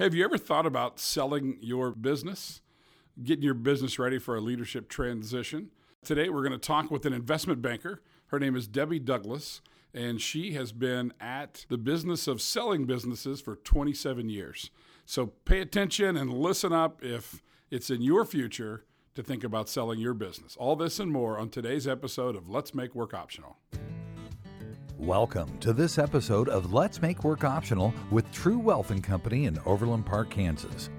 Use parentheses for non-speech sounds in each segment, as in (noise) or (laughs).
Have you ever thought about selling your business, getting your business ready for a leadership transition? Today, we're going to talk with an investment banker. Her name is Debbie Douglas, and she has been at the business of selling businesses for 27 years. So pay attention and listen up if it's in your future to think about selling your business. All this and more on today's episode of Let's Make Work Optional. Welcome to this episode of Let's Make Work Optional with True Wealth and Company in Overland Park, Kansas.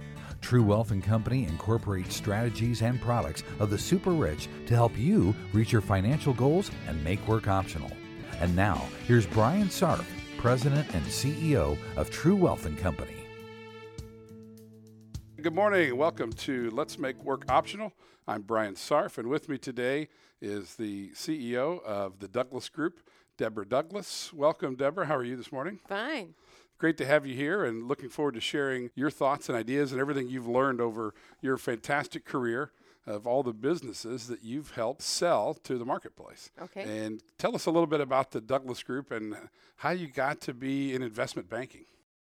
True Wealth and Company incorporates strategies and products of the super rich to help you reach your financial goals and make work optional. And now, here's Brian Sarf, President and CEO of True Wealth and Company. Good morning. Welcome to Let's Make Work Optional. I'm Brian Sarf, and with me today is the CEO of the Douglas Group, Deborah Douglas. Welcome, Deborah. How are you this morning? Fine. Great to have you here and looking forward to sharing your thoughts and ideas and everything you've learned over your fantastic career of all the businesses that you've helped sell to the marketplace. Okay. And tell us a little bit about the Douglas Group and how you got to be in investment banking.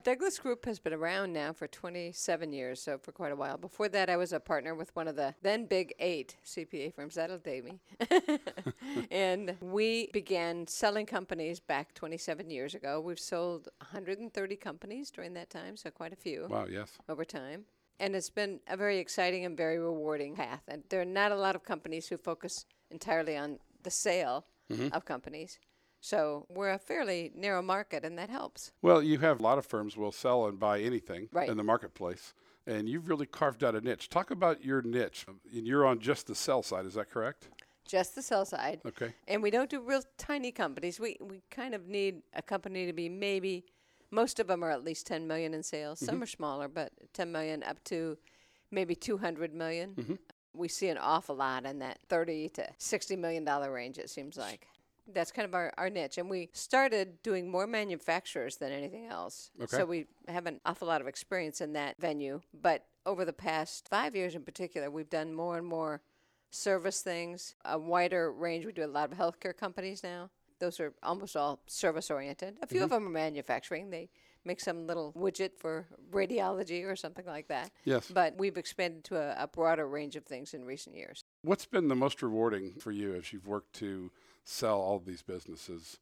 Douglas Group has been around now for 27 years, so for quite a while. Before that, I was a partner with one of the then big eight CPA firms. That'll date me. (laughs) and we began selling companies back 27 years ago. We've sold 130 companies during that time, so quite a few Wow, yes. over time. And it's been a very exciting and very rewarding path. And there are not a lot of companies who focus entirely on the sale mm-hmm. of companies. So we're a fairly narrow market, and that helps. Well, you have a lot of firms will sell and buy anything Right. in the marketplace, and you've really carved out a niche. Talk about your niche. And you're on just the sell side, is that correct? Just the sell side. Okay. And we don't do real tiny companies. We we kind of need a company to be maybe most of them are at least 10 million in sales. Some mm-hmm. are smaller, but 10 million up to maybe 200 million. Mm-hmm. We see an awful lot in that 30 to 60 million dollar range it seems like. That's kind of our, our niche. And we started doing more manufacturers than anything else. Okay. So we have an awful lot of experience in that venue. But over the past five years in particular, we've done more and more service things, a wider range. We do a lot of healthcare companies now. Those are almost all service oriented. A few of mm-hmm. them are manufacturing. They make some little widget for radiology or something like that. Yes. But we've expanded to a, a broader range of things in recent years. What's been the most rewarding for you as you've worked to sell all these businesses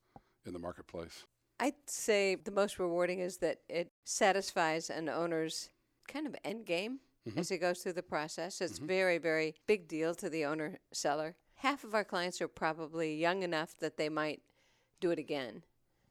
in the marketplace? I'd say the most rewarding is that it satisfies an owner's kind of end game mm-hmm. as he goes through the process. It's mm-hmm. very, very big deal to the owner seller. Half of our clients are probably young enough that they might do it again.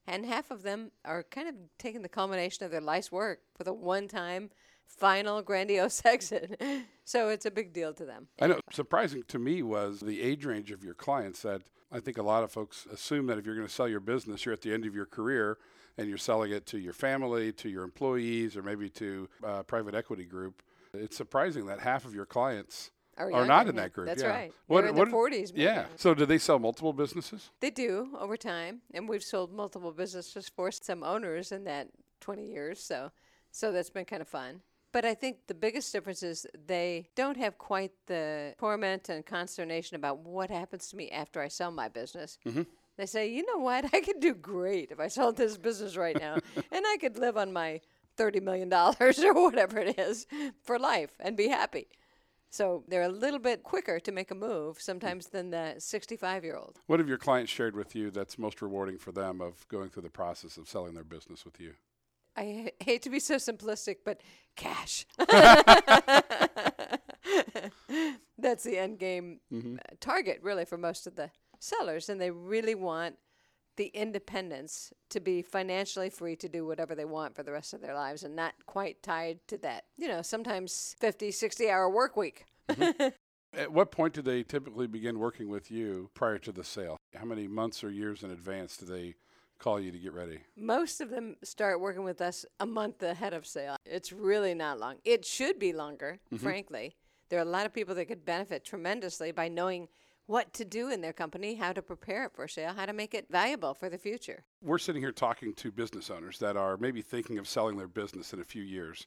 And half of them are kind of taking the culmination of their life's work for the one time, final, grandiose (laughs) exit. so it's a big deal to them. I know surprising to me was the age range of your clients that I think a lot of folks assume that if you're going to sell your business, you're at the end of your career and you're selling it to your family, to your employees, or maybe to a private equity group. It's surprising that half of your clients Are are not in that group. That's yeah. right. What- They're in what- their 40s. maybe. Yeah. So do they sell multiple businesses? They do over time, and we've sold multiple businesses for some owners in that 20 years. So, so that's been kind of fun. But I think the biggest difference is they don't have quite the torment and consternation about what happens to me after I sell my business. Mm-hmm. They say, you know what, (laughs) I could do great if I sold this business right now, (laughs) and I could live on my $30 million (laughs) or whatever it is for life and be happy. So they're a little bit quicker to make a move sometimes than the 65 year old. What have your clients shared with you that's most rewarding for them of going through the process of selling their business with you? I hate to be so simplistic, but cash. (laughs) That's the end game uh, target, really, for most of the sellers. And they really want the independence to be financially free to do whatever they want for the rest of their lives and not quite tied to that, you know, sometimes 50, 60 hour work week. (laughs) At what point do they typically begin working with you prior to the sale? How many months or years in advance do they call you to get ready? Most of them start working with us a month ahead of sale. It's really not long. It should be longer, mm-hmm. frankly. There are a lot of people that could benefit tremendously by knowing what to do in their company, how to prepare it for sale, how to make it valuable for the future. We're sitting here talking to business owners that are maybe thinking of selling their business in a few years.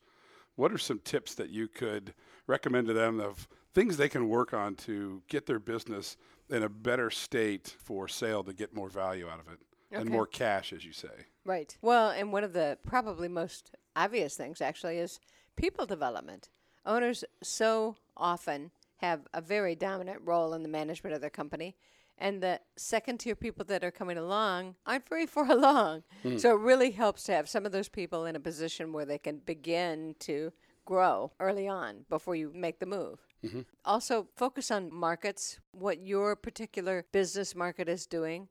What are some tips that you could recommend to them of things they can work on to get their business in a better state for sale to get more value out of it and more cash, as you say? Right. Well, and one of the probably most obvious things actually is people development. Owners so often have a very dominant role in the management of their company. And the second tier people that are coming along aren't very (laughs) far along. Hmm. So it really helps to have some of those people in a position where they can begin to grow early on before you make the move. Mm-hmm. Also, focus on markets, what your particular business market is doing.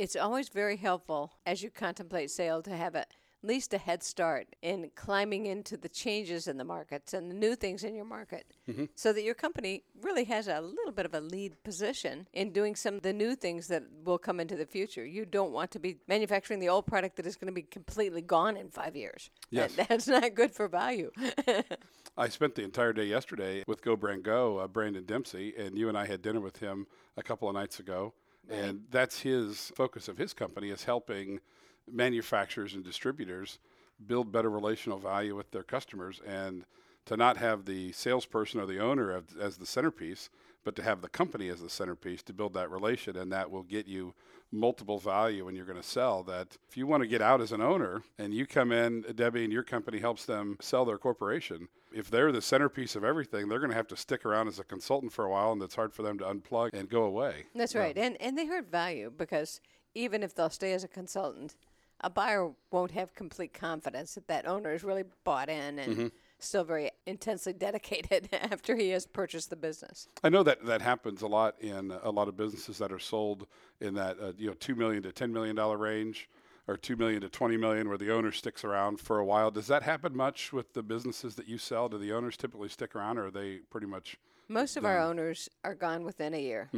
It's always very helpful as you contemplate sale to have at least a head start in climbing into the changes in the markets and the new things in your market so that your company really has a little bit of a lead position in doing some of the new things that will come into the future. You don't want to be manufacturing the old product that is going to be completely gone in five years. Yes. That- that's not good for value. (laughs) I spent the entire day yesterday with Go Brand Go, uh, Brandon Dempsey, and you and I had dinner with him a couple of nights ago. And that's his focus of his company is helping manufacturers and distributors build better relational value with their customers and to not have the salesperson or the owner of, as the centerpiece, but to have the company as the centerpiece to build that relation. And that will get you multiple value when you're going to sell. That if you want to get out as an owner and you come in, Debbie, and your company helps them sell their corporation, if they're the centerpiece of everything, they're going to have to stick around as a consultant for a while, and it's hard for them to unplug and go away. That's right. And and they hurt value because even if they'll stay as a consultant, a buyer won't have complete confidence that that owner is really bought in and still very intensely (laughs) dedicated after he has purchased the business. I know that that happens a lot in a lot of businesses that are sold in that uh, you know two million to ten million dollar range, or two million to twenty million, where the owner sticks around for a while. Does that happen much with the businesses that you sell? Do the owners typically stick around, or are they pretty much? Most of our owners are gone within a year.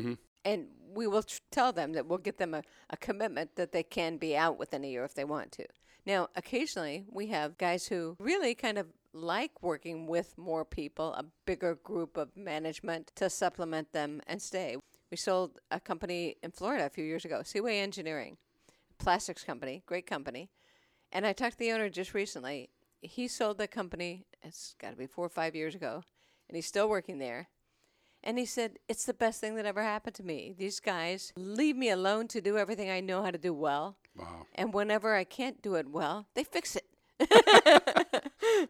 And we will tr- tell them that we'll get them a, a commitment that they can be out within a year if they want to. Now, occasionally we have guys who really kind of like working with more people, a bigger group of management to supplement them and stay. We sold a company in Florida a few years ago, Seaway Engineering, plastics company, great company. And I talked to the owner just recently. He sold the company, it's got to be four or five years ago, and he's still working there. And he said, It's the best thing that ever happened to me. These guys leave me alone to do everything I know how to do well. Wow. And whenever I can't do it well, they fix it. (laughs)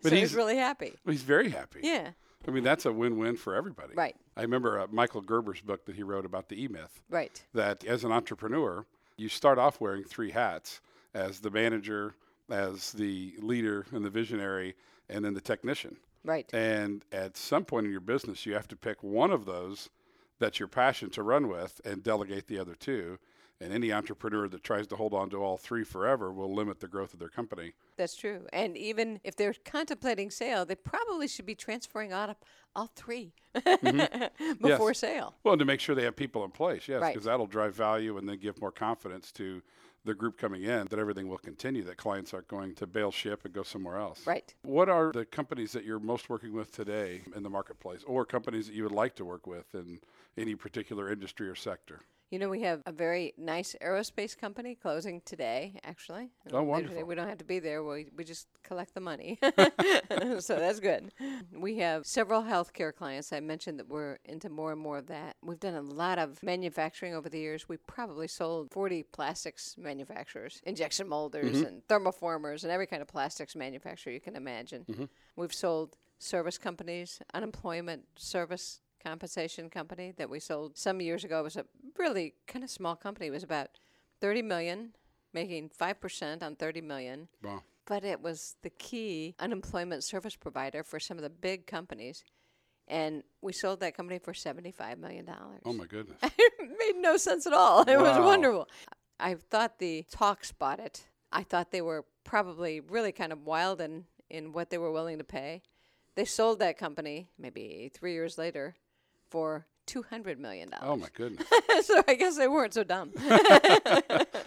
But so he's- he's really happy. He's very happy. Yeah. I mean, that's a win-win for everybody. Right. I remember uh, Michael Gerber's book that he wrote about the E-Myth. Right. that as an entrepreneur, you start off wearing three hats as the manager, as the leader and the visionary, and then the technician. Right. And at some point in your business, you have to pick one of those that's your passion to run with and delegate the other two. And any entrepreneur that tries to hold on to all three forever will limit the growth of their company. That's true. And even if they're contemplating sale, they probably should be transferring out of all 3 mm-hmm. (laughs) before Yes. sale. Well, to make sure they have people in place, yes, Right. because that'll drive value and then give more confidence to the group coming in that everything will continue, that clients aren't going to bail ship and go somewhere else. Right. What are the companies that you're most working with today in the marketplace, or companies that you would like to work with in any particular industry or sector? You know, we have a very nice aerospace company closing today, actually. Oh, wonderful. We don't have to be there. We, we just collect the money. (laughs) (laughs) so that's good. We have several healthcare clients. I mentioned that we're into more and more of that. We've done a lot of manufacturing over the years. We probably sold 40 plastics manufacturers, injection molders mm-hmm. and thermoformers and every kind of plastics manufacturer you can imagine. Mm-hmm. We've sold service companies, unemployment service compensation company that we sold some years ago. It was a really kind of small company. It was about 30 million, making 5% on 30 million. Wow. But it was the key unemployment service provider for some of the big companies. And we sold that company for $75 million. Oh my goodness. (laughs) it made no sense at all. It was wonderful. I thought the talks bought it. I thought they were probably really kind of wild in, in what they were willing to pay. They sold that company maybe three years later for $200 million. oh my goodness. (laughs) so I guess they weren't so dumb. (laughs)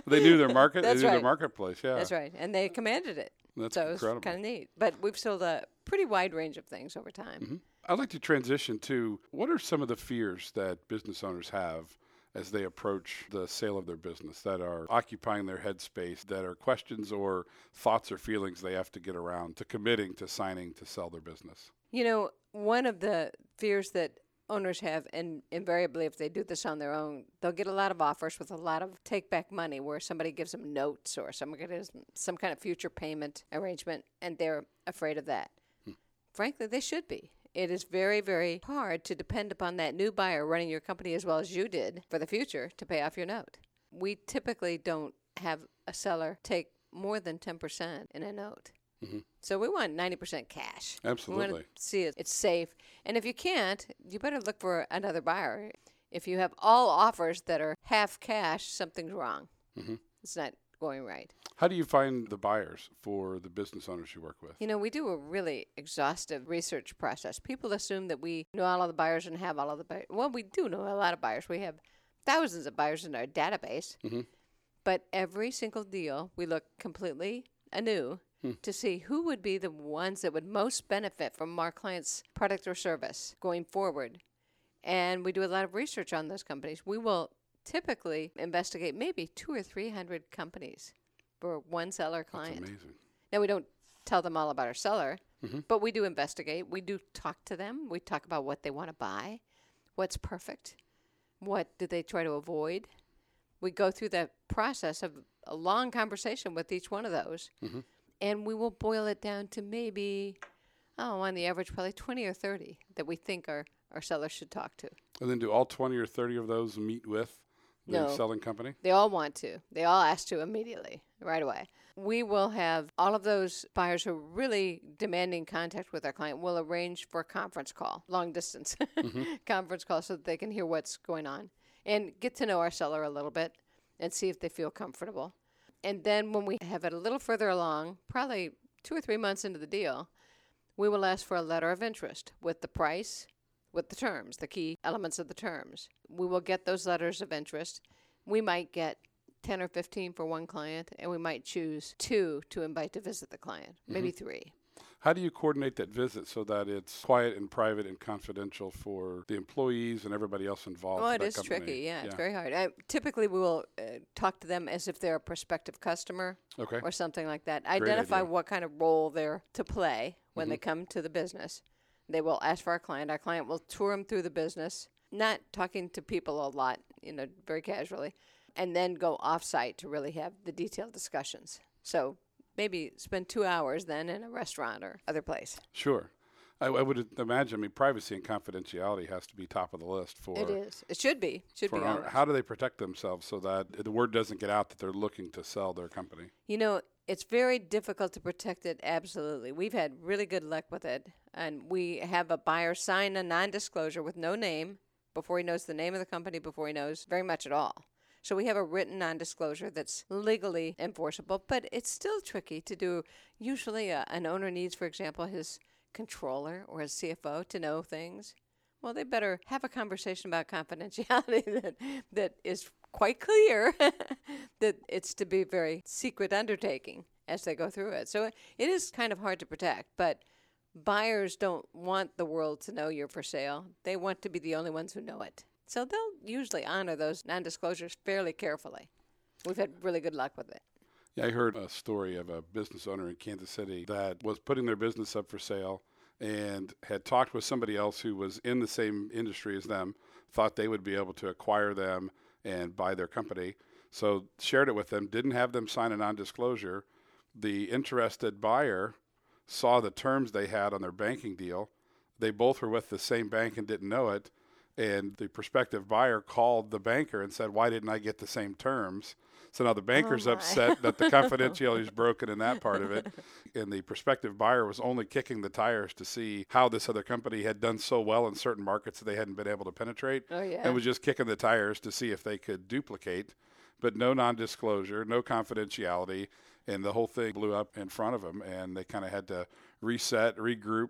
They knew their market. That's they knew their marketplace. Yeah. That's right. And they commanded it. That's so it was incredible. kind of neat. But we've sold a pretty wide range of things over time. Mm-hmm. I'd like to transition to what are some of the fears that business owners have as they approach the sale of their business that are occupying their headspace, that are questions or thoughts or feelings they have to get around to committing to signing to sell their business? You know, one of the fears that owners have, and invariably, if they do this on their own, they'll get a lot of offers with a lot of take back money where somebody gives them notes or somebody gives them some kind of future payment arrangement, and they're afraid of that. Hmm. Frankly, they should be. It is very, very hard to depend upon that new buyer running your company as well as you did for the future to pay off your note. We typically don't have a seller take more than 10% in a note. Mm-hmm. So we want 90% cash. We Absolutely. want to see it, it's safe. And if you can't, you better look for another buyer. If you have all offers that are half cash, something's wrong. Mm-hmm. It's not going right. How do you find the buyers for the business owners you work with? You know, we do a really exhaustive research process. People assume that we know all of the buyers and have all of the buyers. Well, we do know a lot of buyers. We have thousands of buyers in our database. Mm-hmm. But every single deal, we look completely anew to see who would be the ones that would most benefit from our client's product or service going forward. And we do a lot of research on those companies. We will typically investigate maybe two or three hundred companies for one seller client. That's amazing. Now we don't tell them all about our seller, mm-hmm. but we do investigate. We do talk to them. We talk about what they want to buy, what's perfect, what do they try to avoid. We go through that process of a long conversation with each one of those, mm-hmm. And we will boil it down to maybe, oh, on the average, probably twenty or thirty that we think our our seller should talk to. And then do all 20 or 30 of those meet with the No. selling company? They all want to. They all ask to immediately, right away. We will have all of those buyers who are really demanding contact with our client. We'll arrange for a conference call, long distance (laughs) mm-hmm. conference call, so that they can hear what's going on and get to know our seller a little bit and see if they feel comfortable. And then when we have it a little further along, probably two or three months into the deal, we will ask for a letter of interest with the price, with the terms, the key elements of the terms. We will get those letters of interest. We might get 10 or 15 for one client, and we might choose two to invite to visit the client, maybe mm-hmm. three. How do you coordinate that visit so that it's quiet and private and confidential for the employees and everybody else involved? Oh, with it is company? tricky. Yeah, it's very hard. I, typically, we will uh, talk to them as if they're a prospective customer Okay. or something like that. Identify idea. Mm-hmm. what kind of role they're to play when they come to the business. They will ask for our client. Our client will tour them through the business, not talking to people a lot, you know, very casually, and then go off site to really have the detailed discussions. So maybe spend two hours then in a restaurant or other place. Sure. I, I would imagine, I mean, privacy and confidentiality has to be top of the list for. It is. It should be. Should be. our- how do they protect themselves so that the word doesn't get out that they're looking to sell their company? You know, it's very difficult to protect it, absolutely. We've had really good luck with it. And we have a buyer sign a non disclosure with no name before he knows the name of the company, before he knows very much at all. So we have a written non disclosure that's legally enforceable, but it's still tricky to do. Usually, uh, an owner needs, for example, his controller or his CFO to know things. Well, they better have a conversation about (laughs) confidentiality that, that is quite clear (laughs) that it's to be a very secret undertaking as they go through it. So it is kind of hard to protect, but buyers don't want the world to know you're for sale. They want to be the only ones who know it. So they'll usually honor those non disclosures fairly carefully. We've had really good luck with it. Yeah, I heard a story of a business owner in Kansas City that was putting their business up for sale and had talked with somebody else who was in the same industry as them, thought they would be able to acquire them and buy their company. So shared it with them, didn't have them sign a non disclosure. The interested buyer saw the terms they had on their banking deal. They both were with the same bank and didn't know it. And the prospective buyer called the banker and said, Why didn't I get the same terms? So now the oh, banker's my. upset that the (laughs) confidentiality is broken in that part of it. And the prospective buyer was only kicking the tires to see how this other company had done so well in certain markets that they hadn't been able to penetrate. Oh, yeah. And was just kicking the tires to see if they could duplicate, but no non disclosure, no confidentiality. And the whole thing blew up in front of them. And they kind of had to reset, regroup,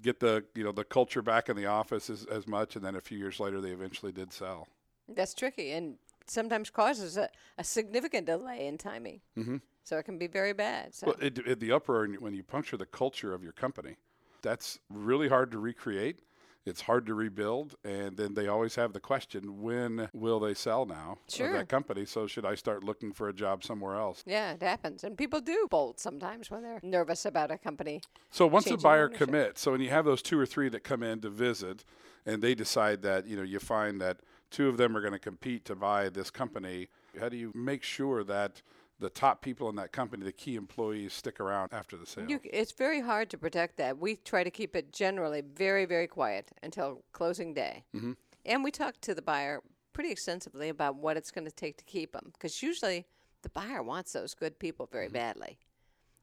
get the you know the culture back in the office as, as much. And then a few years later, they eventually did sell. That's tricky and sometimes causes a, a significant delay in timing. Mm-hmm. So it can be very bad. So. Well, it, it, the uproar when you puncture the culture of your company, that's really hard to recreate. It's hard to rebuild, and then they always have the question: When will they sell now Sure. that company? So should I start looking for a job somewhere else? Yeah, it happens. And people do bolt sometimes when they're nervous about a company. So once a buyer ownership. commits, so when you have those two or three that come in to visit, and they decide that you know you find that two of them are going to compete to buy this company, how do you make sure that the top people in that company, the key employees, stick around after the sale? You, it's very hard to protect that. We try to keep it generally very, very quiet until closing day. Mm-hmm. And we talk to the buyer pretty extensively about what it's going to take to keep them. Because usually the buyer wants those good people very badly.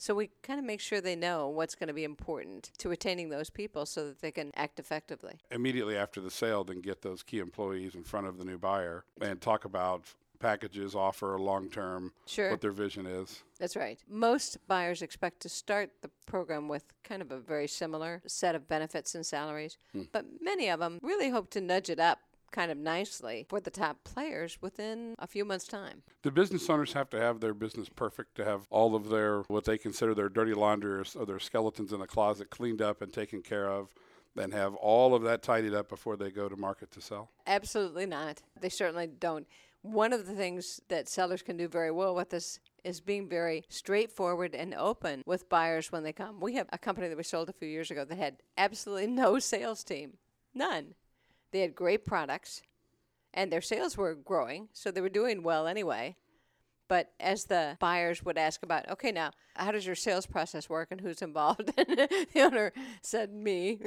So we kind of make sure they know what's going to be important to retaining those people so that they can act effectively. Immediately after the sale, then get those key employees in front of the new buyer and talk about packages, offer, long term, Sure. what their vision is. That's right. Most buyers expect to start the program with kind of a very similar set of benefits and salaries, hmm. but many of them really hope to nudge it up kind of nicely for the top players within a few months' time. Do business owners have to have their business perfect to have all of their what they consider their dirty laundry or, or their skeletons in the closet cleaned up and taken care of, then have all of that tidied up before they go to market to sell? Absolutely not. They certainly don't. One of the things that sellers can do very well with this is being very straightforward and open with buyers when they come. We have a company that we sold a few years ago that had absolutely (laughs) no sales team. None. They had great products and their sales were growing, so they were doing well anyway. But as the buyers would ask about, okay, now, how does your sales process work and who's involved? (laughs) The owner said, me. (laughs)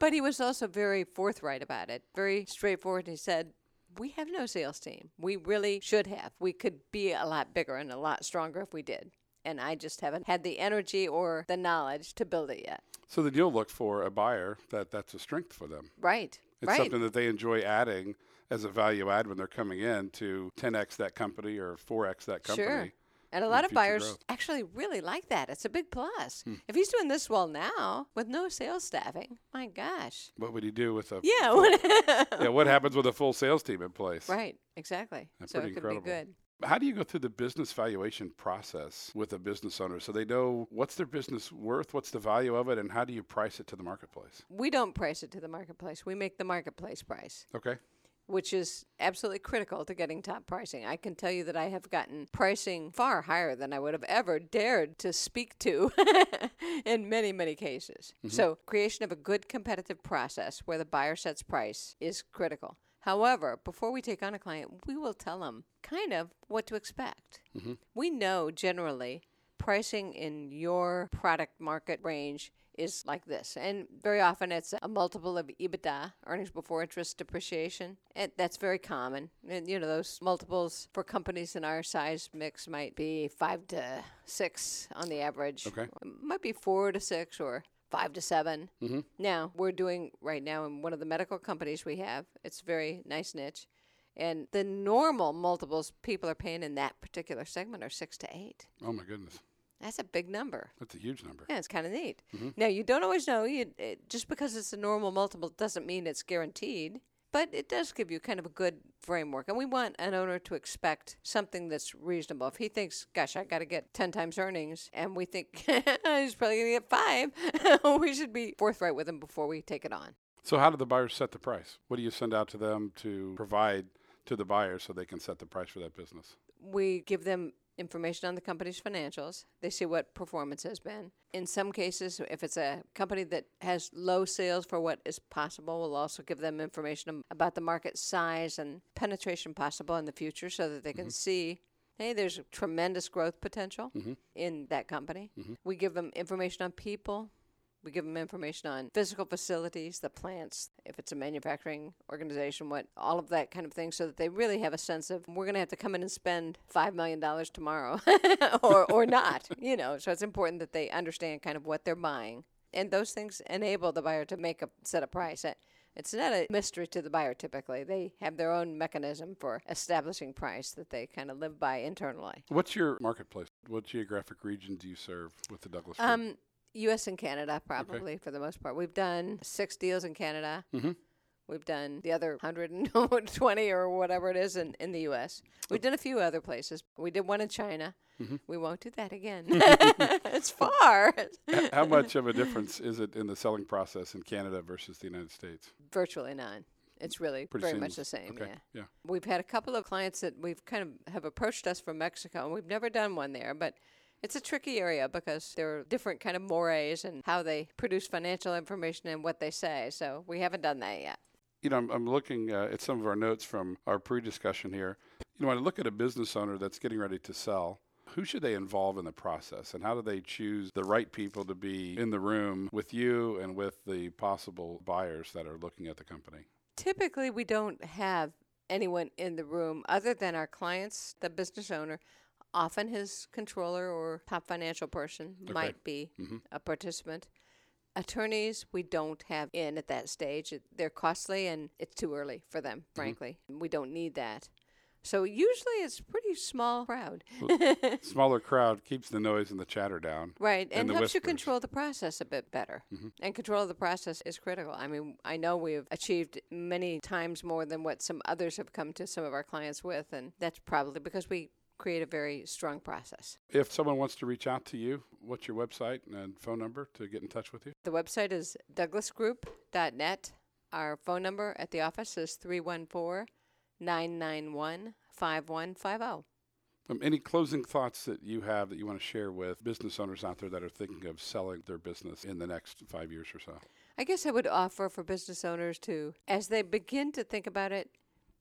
but he was also very forthright about it, very straightforward. He said, we have no sales team. We really should have. We could be a lot bigger and a lot stronger if we did. And I just haven't had the energy or the knowledge to build it yet. So then you'll look for a buyer that that's a strength for them. Right. It's right. something that they enjoy adding as a value add when they're coming in to 10x that company or 4x that company. Sure. And a lot of buyers growth. actually really like that. It's a big plus. Hmm. If he's doing this well now with no sales staffing, my gosh. What would he do with a Yeah. what- (laughs) yeah, what happens with a full sales team in place? right. Exactly. That's so pretty it could incredible. be good. How do you go through the business valuation process with a business owner so they know what's their business worth, what's the value of it, and how do you price it to the marketplace? We don't price it to the marketplace. We make the marketplace price. Okay. Which is absolutely critical to getting top pricing. I can tell you that I have gotten pricing far higher than I would have ever dared to speak to (laughs) in many, many cases. Mm-hmm. So, creation of a good competitive process where the buyer sets price is critical. However, before we take on a client, we will tell them kind of what to expect. Mm-hmm. We know generally pricing in your product market range is like this. And very often it's a multiple of EBITDA, earnings before interest depreciation. And that's very common. And you know, those multiples for companies in our size mix might be five to six on the average. Okay. Might be four to six or five to 7 Mm-hmm. Now, we're doing right now in one of the medical companies we have, it's a very nice niche. And the normal multiples people are paying in that particular segment are six to eight. Oh my goodness, That's a big number. that's a huge number. Yeah, it's kind of neat. Mm-hmm. Now, you don't always know. You, it, just because it's a normal multiple doesn't mean it's guaranteed, but it does give you kind of a good framework. And we want an owner to expect something that's reasonable. If he thinks, gosh, I got to get 10 times earnings, and we think (laughs) he's probably going to get five, (laughs) we should be forthright with him before we take it on. So how do the buyers set the price? What do you send out to them to provide to the buyers so they can set the price for that business? we give them information on the company's financials. They see what performance has been. In some cases, if it's a company that has low sales for what is possible, we'll also give them information about the market size and penetration possible in the future so that they can mm-hmm. see. Hey, there's tremendous growth potential mm-hmm. in that company. Mm-hmm. We give them information on people. We give them information on physical facilities, the plants, if it's a manufacturing organization, what all of that kind of thing, so that they really have a sense of we're going to have to come in and spend five million dollars tomorrow, (laughs) or or not, (laughs) you know. So it's important that they understand kind of what they're buying, and those things enable the buyer to make a set a price. It's not a mystery to the buyer typically. They have their own mechanism for establishing price that they kind of live by internally. What's your marketplace? What geographic region do you serve with the Douglas? Um, U.S. and Canada, probably for the most part. We've done six deals in Canada. Mhm. We've done the other 120 (laughs) or whatever it is in, in the U.S. We've done a few other places. We did one in China. We won't do that again. (laughs) (laughs) it's far. How much of a difference is it in the selling process in Canada versus the United States? Virtually none. It's really Pretty very much the same. Okay. Yeah. Yeah. We've had a couple of clients that we've kind of have approached us from Mexico, and we've never done one there, but it's a tricky area because there are different kind of mores and how they produce financial information and what they say. So we haven't done that yet. You know, I'm, I'm looking uh, at some of our notes from our pre-discussion here. You know, when I look at a business owner that's getting ready to sell, who should they involve in the process, and how do they choose the right people to be in the room with you and with the possible buyers that are looking at the company? Typically, we don't have anyone in the room other than our clients, the business owner. Often his controller or top financial person might be mm-hmm. a participant. Attorneys, we don't have in at that stage. They're costly and it's too early for them, mm-hmm. frankly. We don't need that. So usually it's a pretty small crowd. Smaller crowd keeps the noise and the chatter down. Right, And and, helps you control the process a bit better. Mm-hmm. And control of the process is critical. I mean, I know we've achieved many times more than what some others have come to some of our clients with, and that's probably because we create a very strong process. If someone wants to reach out to you, what's your website and phone number to get in touch with you? The website is douglasgroup.net. Our phone number at the office is 314 991 5150. Um, any closing thoughts that you have that you want to share with business owners out there that are thinking of selling their business in the next five years or so? I guess I would offer for business owners to, as they begin to think about it,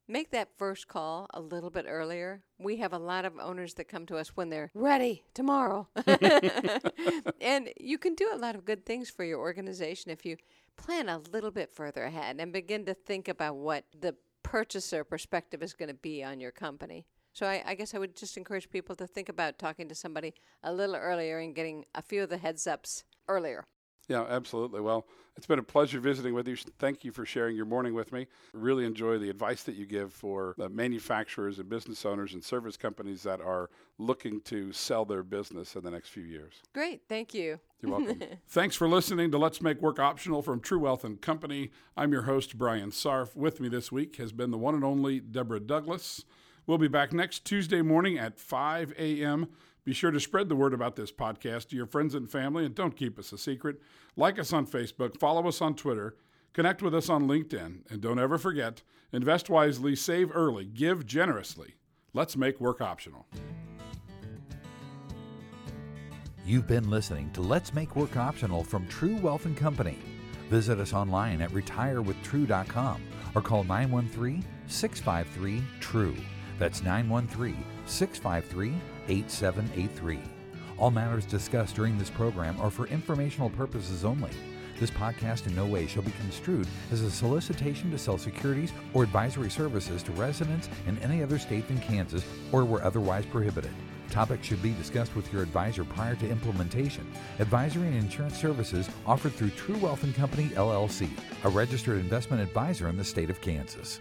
make that first call a little bit earlier. We have a lot of owners that come to us when they're ready tomorrow. (laughs) and you can do a lot of good things for your organization if you plan a little bit further ahead and begin to think about what the purchaser perspective is going to be on your company. So I, I guess I would just encourage people to think about talking to somebody a little earlier and getting a few of the heads ups earlier. Yeah, absolutely. Well, it's been a pleasure visiting with you. Thank you for sharing your morning with me. Really enjoy the advice that you give for the manufacturers and business owners and service companies that are looking to sell their business in the next few years. Great, thank you. You're welcome. (laughs) Thanks for listening to Let's Make Work Optional from True Wealth and Company. I'm your host, Brian Sarf. With me this week has been the one and only Deborah Douglas. We'll be back next Tuesday morning at 5 a.m. Be sure to spread the word about this podcast to your friends and family and don't keep us a secret. Like us on Facebook, follow us on Twitter, connect with us on LinkedIn, and don't ever forget invest wisely, save early, give generously. Let's make work optional. You've been listening to Let's Make Work Optional from True Wealth and Company. Visit us online at retirewithtrue.com or call 913 653 TRUE. That's 913 653 8783. All matters discussed during this program are for informational purposes only. This podcast in no way shall be construed as a solicitation to sell securities or advisory services to residents in any other state than Kansas or where otherwise prohibited. Topics should be discussed with your advisor prior to implementation. Advisory and insurance services offered through True Wealth and Company LLC, a registered investment advisor in the state of Kansas.